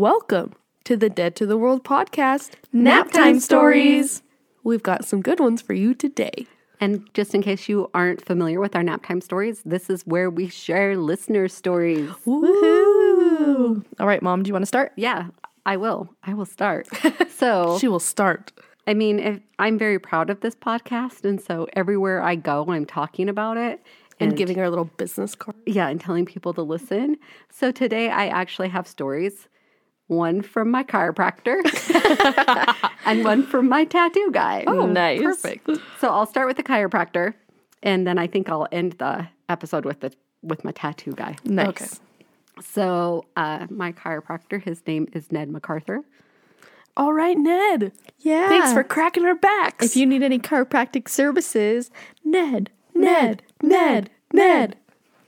Welcome to the Dead to the World podcast, Nap Time Stories. We've got some good ones for you today. And just in case you aren't familiar with our nap time stories, this is where we share listener stories. Woohoo! All right, mom, do you want to start? Yeah, I will. I will start. So, She will start. I mean, if, I'm very proud of this podcast. And so everywhere I go, I'm talking about it And giving her a little business card. yeah, and telling people to listen. So today I actually have stories one from my chiropractor and one from my tattoo guy. Oh, nice. Perfect. So I'll start with the chiropractor, and then I think I'll end the episode with the with my tattoo guy. Nice. Okay. So uh, my chiropractor, his name is Ned MacArthur. All right, Ned. Yeah. Thanks for cracking our backs. If you need any chiropractic services, Ned, Ned, Ned, Ned.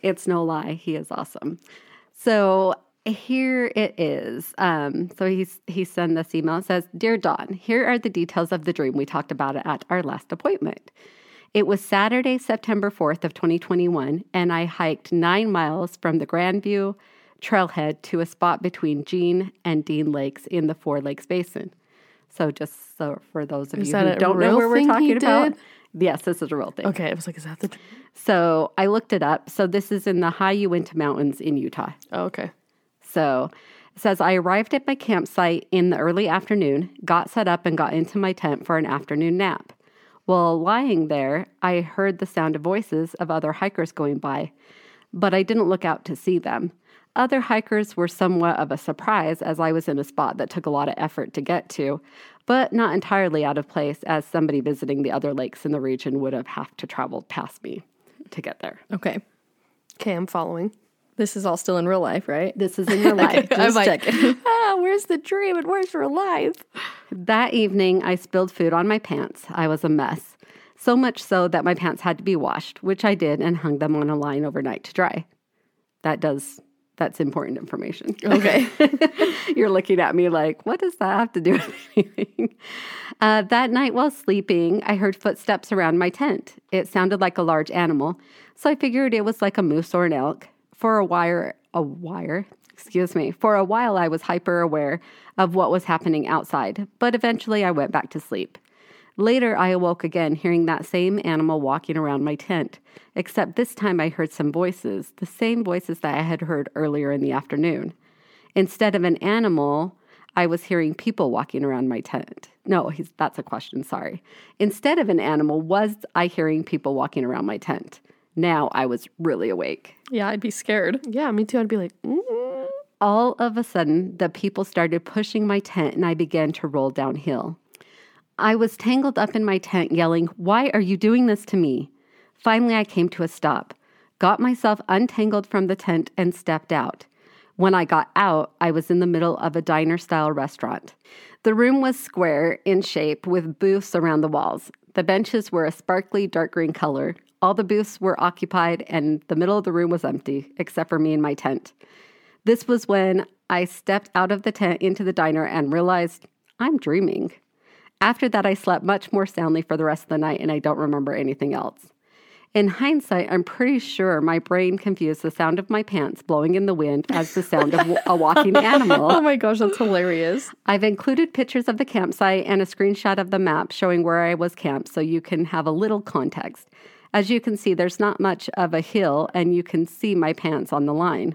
It's no lie, he is awesome. So here it is. Um, so he's he sent this email. It says, "Dear Dawn, here are the details of the dream we talked about at our last appointment." It was Saturday, September 4th of 2021, and I hiked nine miles from the Grandview trailhead to a spot between Jean and Dean Lakes in the Four Lakes Basin. So just so for those of Is you who don't know where we're talking about, yes, this is a real thing. Okay, I was like, is that the. So I looked it up. So this is in the high Uinta Mountains in Utah. Oh, okay. So it says I arrived at my campsite in the early afternoon, got set up, and got into my tent for an afternoon nap. While lying there, I heard the sound of voices of other hikers going by, but I didn't look out to see them. Other hikers were somewhat of a surprise as I was in a spot that took a lot of effort to get to, but not entirely out of place as somebody visiting the other lakes in the region would have have to travel past me to get there. Okay. Okay, I'm following. This is all still in real life, right? This is in real life. I'm like-. Ah, where's the dream and where's real life? That evening, I spilled food on my pants. I was a mess. So much so that my pants had to be washed, which I did and hung them on a line overnight to dry. That does, that's important information. Okay. You're looking at me like, what does that have to do with anything? Uh, that night while sleeping, I heard footsteps around my tent. It sounded like a large animal, so I figured it was like a moose or an elk. For a wire, a wire, excuse me. For a while, I was hyper aware of what was happening outside, but eventually I went back to sleep. Later, I awoke again, hearing that same animal walking around my tent, except this time I heard some voices, the same voices that I had heard earlier in the afternoon. Instead of an animal, I was hearing people walking around my tent. No, that's a question, sorry. Instead of an animal, was I hearing people walking around my tent? Now I was really awake. yeah, I'd be scared. Yeah, me too. I'd be like, mm. All of a sudden, the people started pushing my tent and I began to roll downhill. I was tangled up in my tent, yelling, Why are you doing this to me? Finally, I came to a stop, got myself untangled from the tent, and stepped out. When I got out, I was in the middle of a diner style restaurant. The room was square in shape with booths around the walls. The benches were a sparkly dark green color. All the booths were occupied, and the middle of the room was empty, except for me and my tent. This was when I stepped out of the tent into the diner and realized I'm dreaming. After that, I slept much more soundly for the rest of the night and I don't remember anything else. In hindsight, I'm pretty sure my brain confused the sound of my pants blowing in the wind as the sound of a walking animal. Oh my gosh, that's hilarious. I've included pictures of the campsite and a screenshot of the map showing where I was camped so you can have a little context. As you can see, there's not much of a hill and you can see my pants on the line.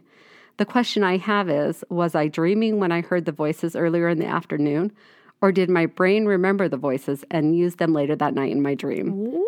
The question I have is Was I dreaming when I heard the voices earlier in the afternoon? Or did my brain remember the voices and use them later that night in my dream?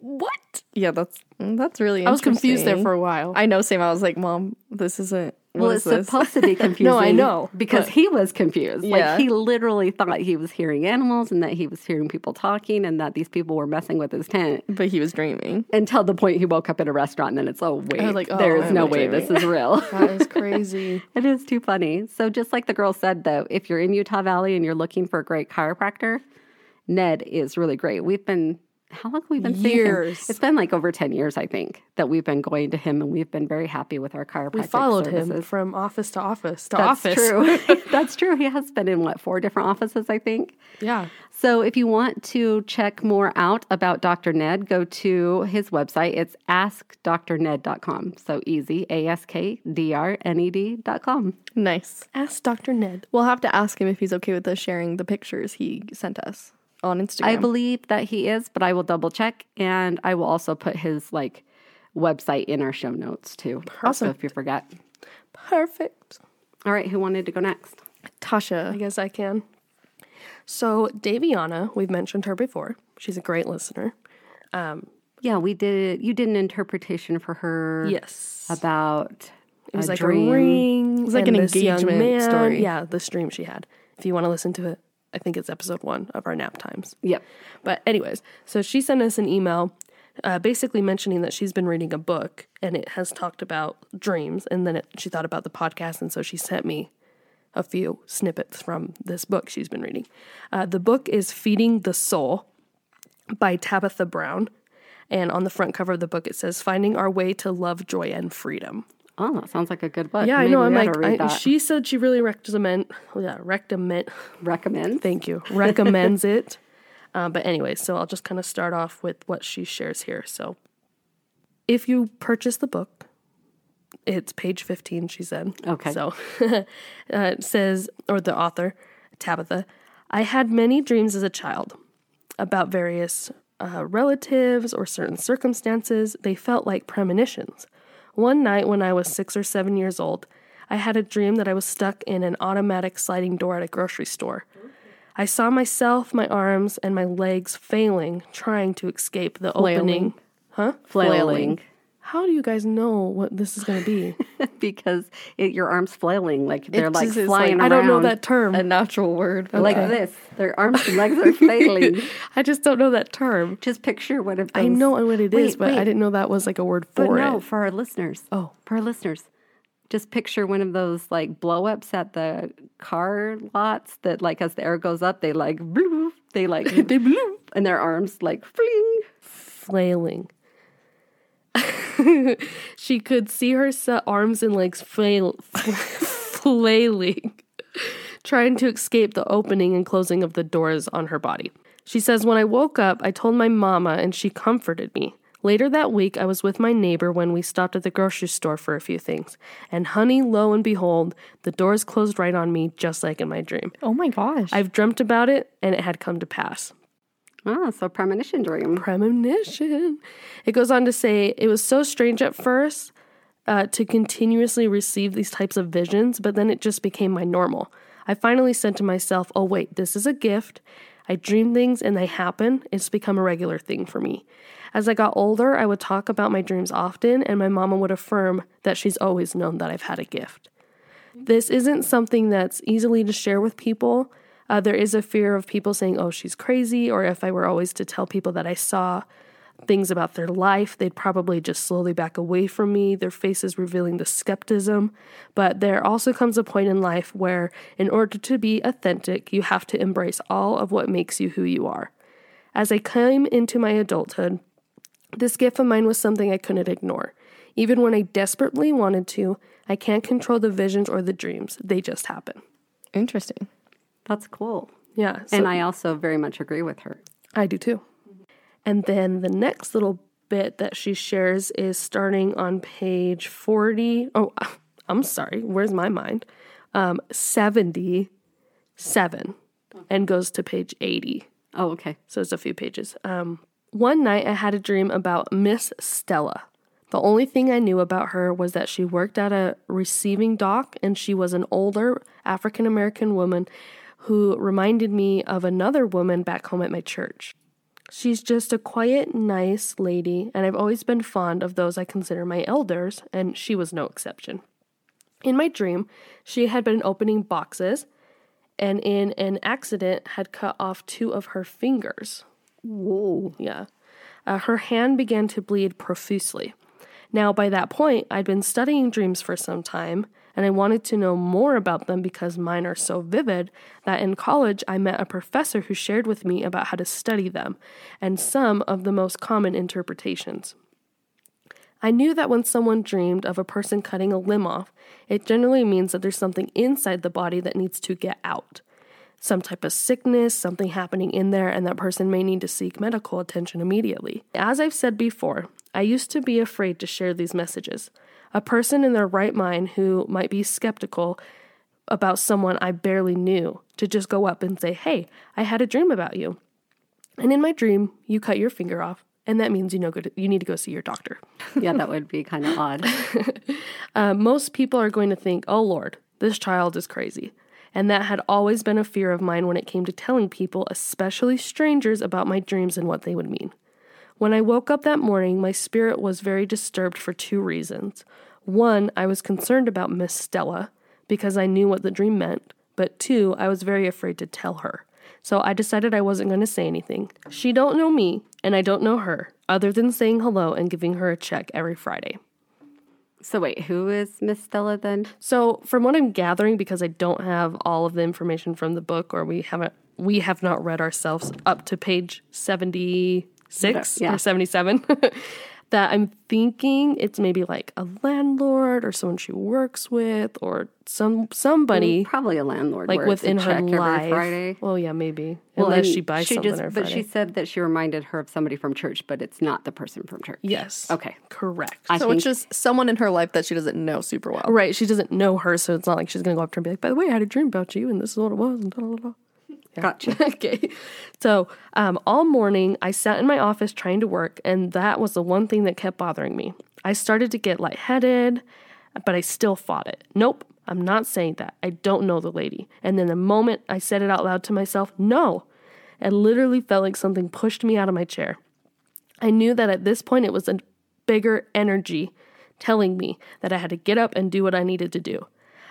what? Yeah, that's mm, that's really I was confused there for a while. I know, same. I was like, Mom, this isn't. Well, it's this? supposed to be confusing. No, I know, Because but- he was confused. Yeah. Like, he literally thought he was hearing animals and that he was hearing people talking and that these people were messing with his tent. but he was dreaming. until the point he woke up in a restaurant and then it's oh wait was like, oh, there is I'm no way dreaming. this is real that is crazy. it is too funny so just like the girl said though if you're in utah valley and you're looking for a great chiropractor ned is really great we've been how long have we been seeing him? Years. It's been like over 10 years, I think, that we've been going to him and we've been very happy with our chiropractic We followed him from office to office to That's office. true. That's true. He has been in what, four different offices, I think. Yeah. So if you want to check more out about Dr. Ned, go to his website. It's askdrned.com. So easy, A S K D R N E D.com. Nice. Ask Dr. Ned. We'll have to ask him if he's okay with us sharing the pictures he sent us on Instagram. I believe that he is, but I will double check and I will also put his like website in our show notes too. So if you forget. Perfect. All right, who wanted to go next? Tasha. I guess I can. So, Daviana, we've mentioned her before. She's a great listener. Um, yeah, we did. You did an interpretation for her. Yes. About It was a like dream. a ring. It was like an engagement story. Yeah, the stream she had. If you want to listen to it, I think it's episode one of our nap times. Yep. But, anyways, so she sent us an email uh, basically mentioning that she's been reading a book and it has talked about dreams. And then it, she thought about the podcast. And so she sent me a few snippets from this book she's been reading. Uh, the book is Feeding the Soul by Tabitha Brown. And on the front cover of the book, it says, Finding Our Way to Love, Joy, and Freedom. Oh, that sounds like a good book. Yeah, I know. I'm like, I, she said she really recommend, yeah, recommend, recommend. thank you, recommends it. Uh, but anyway, so I'll just kind of start off with what she shares here. So if you purchase the book, it's page 15, she said. Okay. So uh, it says, or the author, Tabitha, I had many dreams as a child about various uh, relatives or certain circumstances. They felt like premonitions. One night when I was six or seven years old, I had a dream that I was stuck in an automatic sliding door at a grocery store. I saw myself, my arms, and my legs failing, trying to escape the Flailing. opening. Huh? flailing How do you guys know what this is going to be? because it, your arms flailing like they're It like just flying like- I don't know that term. A natural word. but- like this. Their arms and legs are flailing. I just don't know that term. Just picture what if I know what it is, Wait, but I didn't know that was like a word But for no, it. for our listeners. Oh. for our listeners. Just picture one of those like blow ups at the car lots that like as the air goes up, they like blue, they like They blew. and their arms like fling. Flailing. she could see her arms and legs flail, flailing, trying to escape the opening and closing of the doors on her body. She says, When I woke up, I told my mama and she comforted me. Later that week, I was with my neighbor when we stopped at the grocery store for a few things. And honey, lo and behold, the doors closed right on me, just like in my dream. Oh my gosh. I've dreamt about it and it had come to pass. Ah, so premonition dream. premonition. It goes on to say it was so strange at first uh, to continuously receive these types of visions, but then it just became my normal. I finally said to myself, oh, wait, this is a gift. I dream things and they happen. It's become a regular thing for me. As I got older, I would talk about my dreams often, and my mama would affirm that she's always known that I've had a gift. This isn't something that's easily to share with people. Uh, there is a fear of people saying, oh, she's crazy, or if I were always to tell people that I saw things about their life, they'd probably just slowly back away from me, their faces revealing the skepticism. But there also comes a point in life where, in order to be authentic, you have to embrace all of what makes you who you are. As I came into my adulthood, this gift of mine was something I couldn't ignore. Even when I desperately wanted to, I can't control the visions or the dreams. They just happen. Interesting. That's cool. Yeah. So and I also very much agree with her. I do too. And then the next little bit that she shares is starting on page 40. Oh, I'm sorry. Where's my mind? Um, 77 and goes to page 80. Oh, okay. So it's a few pages. Um, one night I had a dream about Miss Stella. The only thing I knew about her was that she worked at a receiving dock and she was an older African American woman who reminded me of another woman back home at my church. She's just a quiet, nice lady, and I've always been fond of those I consider my elders, and she was no exception. In my dream, she had been opening boxes and in an accident had cut off two of her fingers. Whoa. Yeah. Uh, her hand began to bleed profusely. Now, by that point, I'd been studying dreams for some time, and I wanted to know more about them because mine are so vivid that in college I met a professor who shared with me about how to study them and some of the most common interpretations. I knew that when someone dreamed of a person cutting a limb off, it generally means that there's something inside the body that needs to get out. Some type of sickness, something happening in there, and that person may need to seek medical attention immediately. As I've said before, I used to be afraid to share these messages. A person in their right mind who might be skeptical about someone I barely knew to just go up and say, Hey, I had a dream about you. And in my dream, you cut your finger off, and that means you know you need to go see your doctor. yeah, that would be kind of odd. uh, most people are going to think, "Oh Lord, this child is crazy," and that had always been a fear of mine when it came to telling people, especially strangers, about my dreams and what they would mean. When I woke up that morning, my spirit was very disturbed for two reasons. One, I was concerned about Miss Stella because I knew what the dream meant, but two, I was very afraid to tell her. So I decided I wasn't going to say anything. She don't know me, and I don't know her, other than saying hello and giving her a check every Friday. So wait, who is Miss Stella then? So from what I'm gathering, because I don't have all of the information from the book, or we haven't, we have not read ourselves up to page seventy six Yeah. or seventy seven. that I'm thinking it's maybe like a landlord or someone she works with or some somebody mm, Probably a landlord. like where it's within her check every life. Friday. Well, yeah, maybe Well, unless she buys she something just, But Friday. she said that she reminded her of somebody from church, but it's not the person from church. yes. Okay. Correct. I So think it's just someone in her life that she doesn't know super well. right. She doesn't know her, so it's not like she's gonna go up to her and be like, "By the way, I had a dream about you, and this is what it was." And da, da, da. gotcha. okay. So, um, all morning I sat in my office trying to work, and that was the one thing that kept bothering me. I started to get lightheaded, but I still fought it. Nope, I'm not saying that. I don't know the lady. And then the moment I said it out loud to myself, no, it literally felt like something pushed me out of my chair. I knew that at this point it was a bigger energy telling me that I had to get up and do what I needed to do.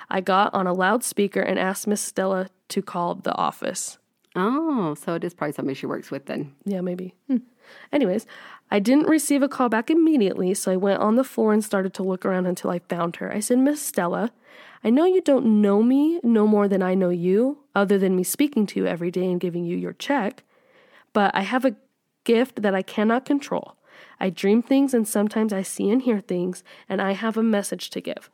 I got on a loudspeaker and asked Miss Stella to call the office. Oh, so it is probably somebody she works with then. Yeah, maybe. Hmm. Anyways, I didn't receive a call back immediately, so I went on the floor and started to look around until I found her. I said, Miss Stella, I know you don't know me no more than I know you, other than me speaking to you every day and giving you your check, but I have a gift that I cannot control. I dream things and sometimes I see and hear things, and I have a message to give.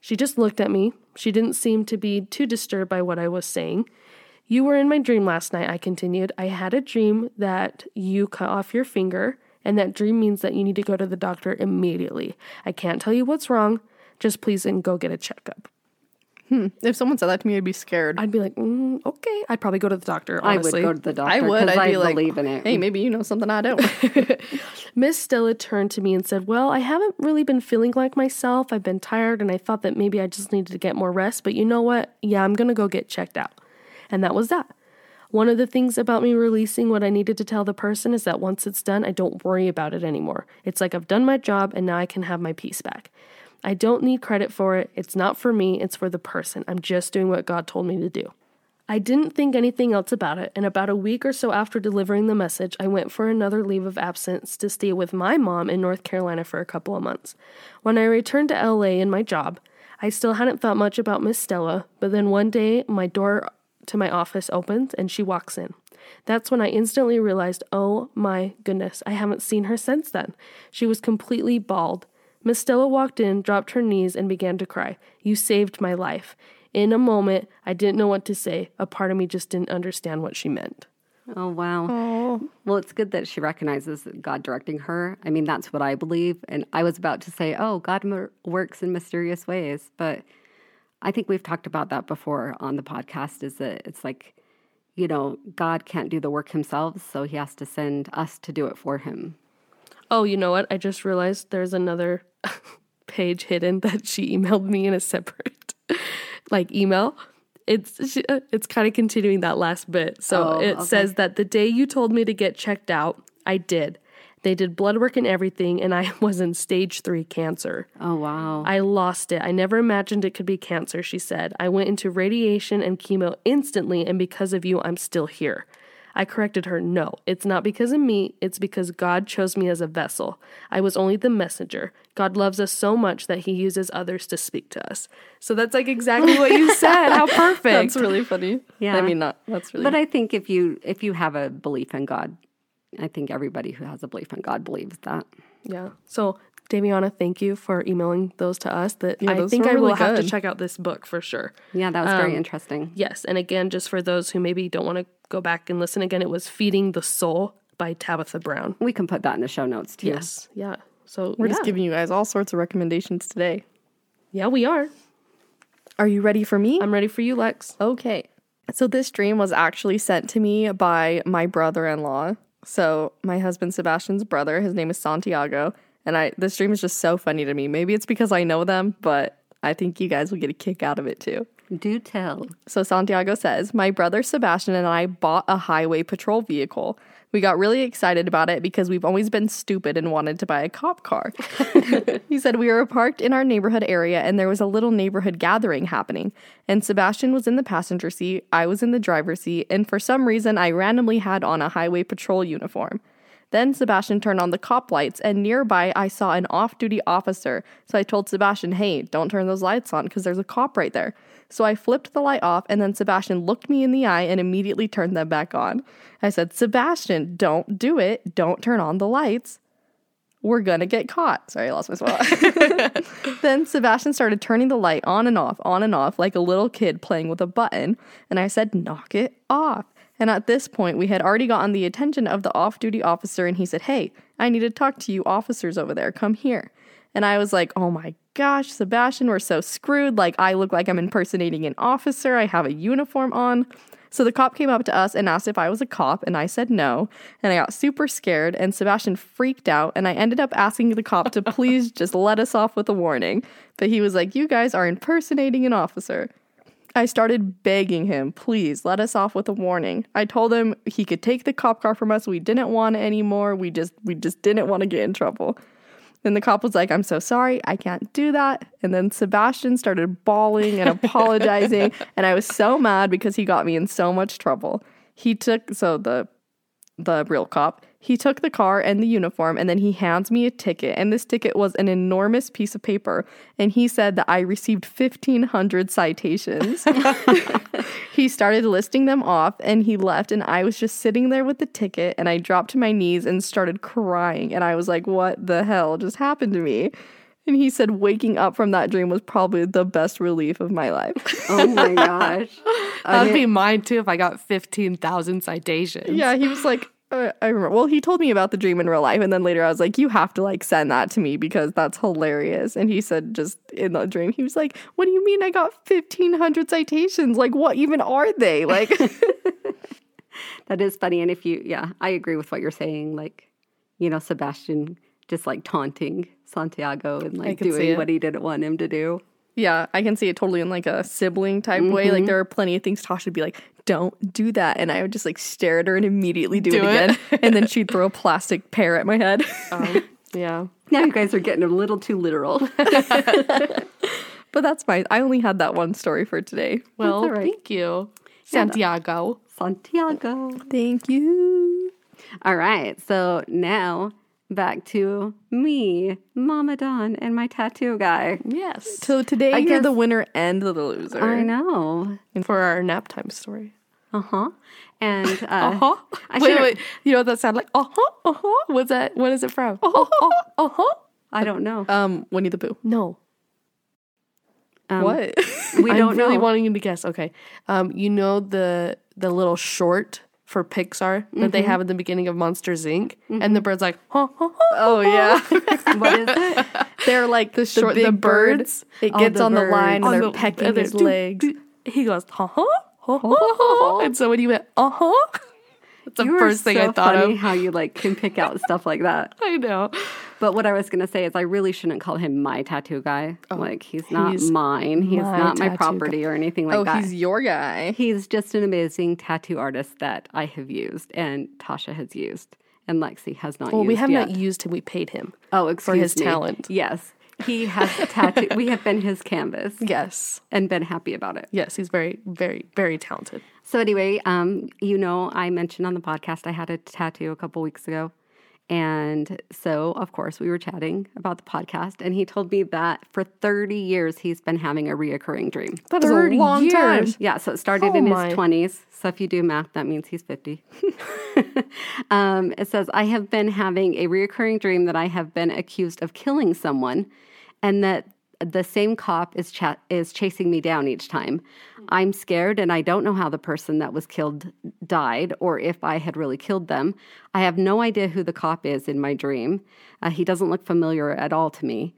She just looked at me. She didn't seem to be too disturbed by what I was saying. You were in my dream last night, I continued. I had a dream that you cut off your finger, and that dream means that you need to go to the doctor immediately. I can't tell you what's wrong. Just please and go get a checkup. If someone said that to me, I'd be scared. I'd be like, mm, okay. I'd probably go to the doctor. Honestly. I would go to the doctor. I would. 'cause I'd be like, believe in it. hey, maybe you know something I don't. Miss Stella turned to me and said, Well, I haven't really been feeling like myself. I've been tired and I thought that maybe I just needed to get more rest. But you know what? Yeah, I'm going to go get checked out. And that was that. One of the things about me releasing what I needed to tell the person is that once it's done, I don't worry about it anymore. It's like I've done my job and now I can have my peace back. I don't need credit for it. It's not for me, it's for the person. I'm just doing what God told me to do. I didn't think anything else about it, and about a week or so after delivering the message, I went for another leave of absence to stay with my mom in North Carolina for a couple of months. When I returned to LA in my job, I still hadn't thought much about Miss Stella, but then one day my door to my office opens and she walks in. That's when I instantly realized, oh my goodness, I haven't seen her since then. She was completely bald. Miss Stella walked in, dropped her knees, and began to cry. You saved my life. In a moment, I didn't know what to say. A part of me just didn't understand what she meant. Oh, wow. oh, Well, it's good that she recognizes God directing her. I mean, that's what I believe. And I was about to say, oh, God m- works in mysterious ways. But I think we've talked about that before on the podcast is that it's like, you know, God can't do the work himself, so he has to send us to do it for him. Oh, you know what? I just realized there's another page hidden that she emailed me in a separate like email. It's uh, it's kind of continuing that last bit. So Oh, it okay. says that the day you told me to get checked out, I did. They did blood work and everything, and I was in stage three cancer. Oh, wow. I lost it. I never imagined it could be cancer, she said. I went into radiation and chemo instantly, and because of you, I'm still here. I corrected her, No, it's not because of me. It's because God chose me as a vessel. I was only the messenger. God loves us so much that he uses others to speak to us. So that's like exactly what you said. How perfect. That's really funny. Yeah. I mean, not that's really. But I think if you if you have a belief in God, I think everybody who has a belief in God believes that. Yeah. So, Daviana, thank you for emailing those to us. That Yeah, I think were I will really have to check out this book for sure. Yeah, that was very um, interesting. Yes, and again, just for those who maybe don't want to go back and listen again, it was "Feeding the Soul" by Tabitha Brown. We can put that in the show notes too. Yes. Yeah. So we're yeah. just giving you guys all sorts of recommendations today. yeah, we are. Are you ready for me? I'm ready for you, Lex. Okay. So this dream was actually sent to me by my brother-in-law. So my husband Sebastian's brother, his name is Santiago, and I this dream is just so funny to me. Maybe it's because I know them, but I think you guys will get a kick out of it too. Do tell. So Santiago says, My brother Sebastian and I bought a highway patrol vehicle. We got really excited about it because we've always been stupid and wanted to buy a cop car. he said, We were parked in our neighborhood area and there was a little neighborhood gathering happening. And Sebastian was in the passenger seat, I was in the driver's seat, and for some reason I randomly had on a highway patrol uniform. Then Sebastian turned on the cop lights, and nearby I saw an off duty officer. So I told Sebastian, hey, don't turn those lights on because there's a cop right there. So I flipped the light off, and then Sebastian looked me in the eye and immediately turned them back on. I said, Sebastian, don't do it. Don't turn on the lights. We're gonna get caught. Sorry, I lost my spot. then Sebastian started turning the light on and off, on and off, like a little kid playing with a button. And I said, knock it off. And at this point, we had already gotten the attention of the off duty officer, and he said, Hey, I need to talk to you officers over there. Come here. And I was like, Oh my gosh, Sebastian, we're so screwed. Like, I look like I'm impersonating an officer. I have a uniform on. So the cop came up to us and asked if I was a cop, and I said no. And I got super scared, and Sebastian freaked out. And I ended up asking the cop to please just let us off with a warning. But he was like, You guys are impersonating an officer. I started begging him, please let us off with a warning. I told him he could take the cop car from us. We didn't want it anymore. We just we just didn't want to get in trouble. Then the cop was like, I'm so sorry, I can't do that. And then Sebastian started bawling and apologizing. and I was so mad because he got me in so much trouble. He took so the the real cop, he took the car and the uniform and then he hands me a ticket. And this ticket was an enormous piece of paper. And he said that I received 1,500 citations. he started listing them off and he left. And I was just sitting there with the ticket and I dropped to my knees and started crying. And I was like, what the hell just happened to me? And he said, waking up from that dream was probably the best relief of my life. Oh my gosh. That'd be mine too if I got 15,000 citations. Yeah, he was like, uh, I remember. Well, he told me about the dream in real life, and then later I was like, you have to like send that to me because that's hilarious. And he said, just in the dream, he was like, what do you mean I got fifteen hundred citations? Like, what even are they? Like, That is funny. And if you, yeah, I agree with what you're saying. Like, you know, Sebastian just like taunting Santiago and like doing what he didn't want him to do. Yeah, I can see it totally in like a sibling type way. Like, there are plenty of things Tasha would be like, don't do that, and I would just like stare at her and immediately do, Do it it. again, and then she'd throw a plastic pear at my head. Um, yeah. Now you guys are getting a little too literal. but that's fine. I only had that one story for today. Well, all right. thank you, Santiago. Santiago. Thank you. All right. So now back to me, Mama Dawn, and my tattoo guy. Yes. So today I you're guess- the winner and the loser. I know. For our nap time story. Uh huh. And uh, Uh huh. I Wait, should've- wait. You know what that sound like? Uh huh. Uh huh. What's that? What is it from? Uh huh. Uh huh. I don't know. Um, Winnie the Pooh. No. Um, what? We I'm don't really know. wanting you to guess. Okay. Um, you know the the little short for Pixar that they have at the beginning of Monsters Inc. And the bird's like, huh, huh, huh. oh yeah. what is it? They're like the short- big the bird. birds. It Oh, gets the on the line birds. and On they're the- pecking and they're his doo- legs. doo- He goes, huh, huh, huh, huh, huh. And so when he went, uh huh, that's the You first thing I thought funny of. how you like can pick out stuff like that. I know. But what I was gonna say is I really shouldn't call him my tattoo guy. like he's not Oh, he's mine. He's my not my property or anything like oh, that. he's your guy. He's just an amazing tattoo artist that I have used and Tasha has used and Lexi has not Well, we have yet. not used him. We paid him. oh, excuse For his me. talent. Yes. He has tattoo we have been his canvas Yes. and been happy about it. Yes, he's very, very, very talented. So anyway, um, you know, I mentioned on the podcast I had a tattoo a couple weeks ago. And so, of course, we were chatting about the podcast, and he told me that for 30 years he's been having a reoccurring dream. That is a 30 long years. time. Yeah, so it started Oh in my. his 20s. So if you do math, that means he's 50. um, it says, I have been having a reoccurring dream that I have been accused of killing someone and that the same cop is, cha- is chasing me down each time. I'm scared and I don't know how the person that was killed died or if I had really killed them. I have no idea who the cop is in my dream. Uh, he doesn't look familiar at all to me.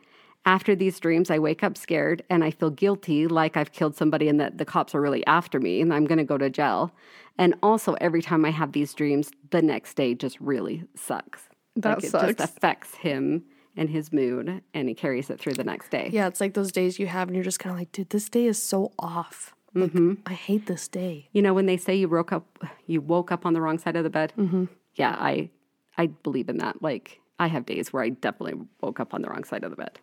After these dreams, I wake up scared and I feel guilty, like I've killed somebody and that the cops are really after me and I'm going to go to jail. And also, every time I have these dreams, the next day just really sucks. That like it sucks. just affects him and his mood, and he carries it through the next day. Yeah, it's like those days you have, and you're just kind of like, dude, this day is so off. Like, I hate this day. You know, when they say you woke up, you woke up on the wrong side of the bed. Mm-hmm. Yeah, I, I believe in that. Like I have days where I definitely woke up on the wrong side of the bed.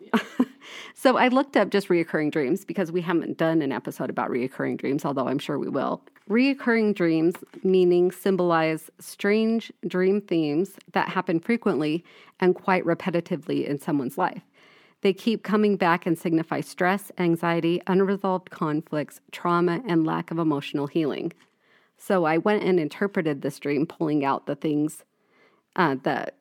So I looked up just reoccurring dreams because we haven't done an episode about reoccurring dreams, although I'm sure we will. Reoccurring dreams meaning symbolize strange dream themes that happen frequently and quite repetitively in someone's life. They keep coming back and signify stress, anxiety, unresolved conflicts, trauma, and lack of emotional healing. So I went and interpreted this dream, pulling out the things uh, that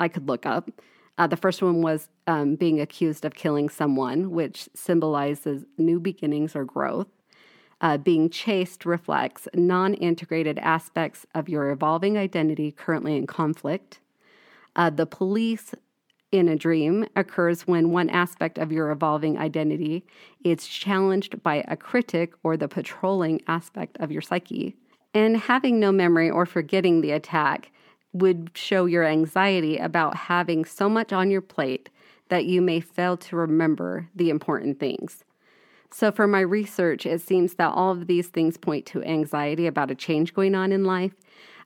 I could look up. Uh, the first one was um, being accused of killing someone, which symbolizes new beginnings or growth. Uh, being chased reflects non integrated aspects of your evolving identity currently in conflict. Uh, the police in a dream occurs when one aspect of your evolving identity is challenged by a critic or the patrolling aspect of your psyche. And having no memory or forgetting the attack would show your anxiety about having so much on your plate that you may fail to remember the important things. So, for my research, it seems that all of these things point to anxiety about a change going on in life.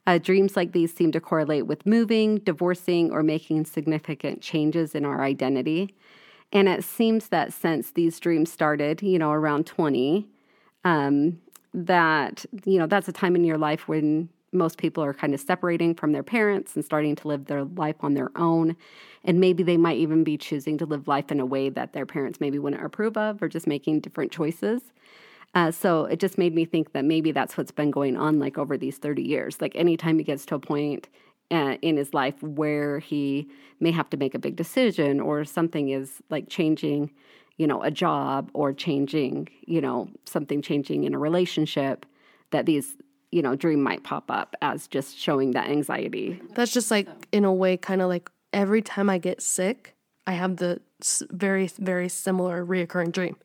Uh, dreams like these seem to correlate with moving, divorcing, or making significant changes in our identity. And it seems that since these dreams started, you know, around 20, um, that, you know, that's a time in your life when most people are kind of separating from their parents and starting to live their life on their own. And maybe they might even be choosing to live life in a way that their parents maybe wouldn't approve of or just making different choices. Uh, so it just made me think that maybe that's what's been going on like over these 30 years. Like anytime he gets to a point uh, in his life where he may have to make a big decision or something is like changing, you know, a job or changing, you know, something changing in a relationship, that these, you know, dream might pop up as just showing that anxiety. That's just like, in a way, kind of like every time I get sick, I have the very, very similar reoccurring dream.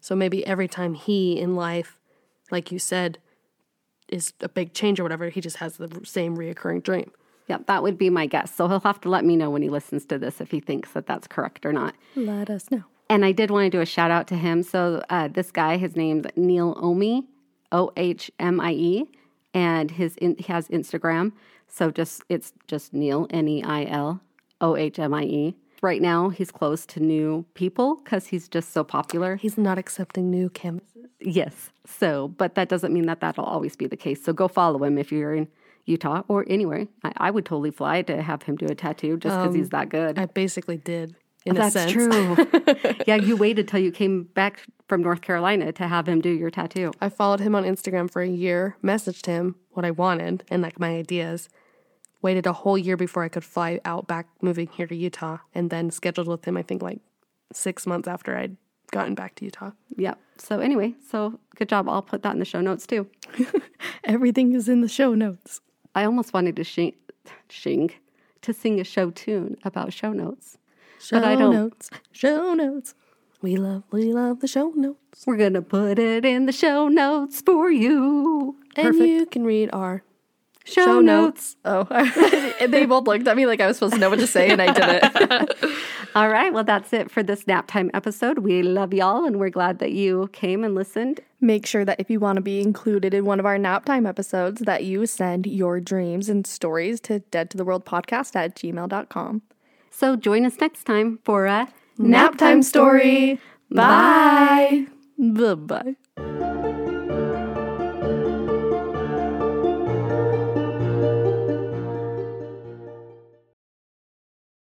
So maybe every time he in life, like you said, is a big change or whatever, he just has the same reoccurring dream. Yeah, that would be my guess. So he'll have to let me know when he listens to this if he thinks that that's correct or not. Let us know. And I did want to do a shout out to him. So uh, this guy, his name's Neil Ohmie, O H M I E, and his in, he has Instagram. So just it's just Neil N E I L O H M I E. Right now, he's closed to new people because he's just so popular. He's not accepting new canvases. Yes. So, but that doesn't mean that that'll always be the case. So go follow him if you're in Utah or anywhere. I, I would totally fly to have him do a tattoo just because um, he's that good. I basically did, in That's a sense. true. yeah, you waited till you came back from North Carolina to have him do your tattoo. I followed him on Instagram for a year, messaged him what I wanted and like my ideas. Waited a whole year before I could fly out back moving here to Utah and then scheduled with him I think like 6 months after I'd gotten back to Utah. Yep. So anyway, so good job. I'll put that in the show notes too. Everything is in the show notes. I almost wanted to shing, shing to sing a show tune about show notes. Show I don't- notes. Show notes. We love we love the show notes. We're gonna put it in the show notes for you. And you can read our Show, Show notes. Oh, they both looked at me like I was supposed to know what to say, and I didn't. All right. Well, that's it for this nap time episode. We love y'all, and we're glad that you came and listened. Make sure that if you want to be included in one of our nap time episodes, that you send your dreams and stories to dead to the world podcast at gmail.com. So join us next time for a Nap time story. Bye. Bye bye.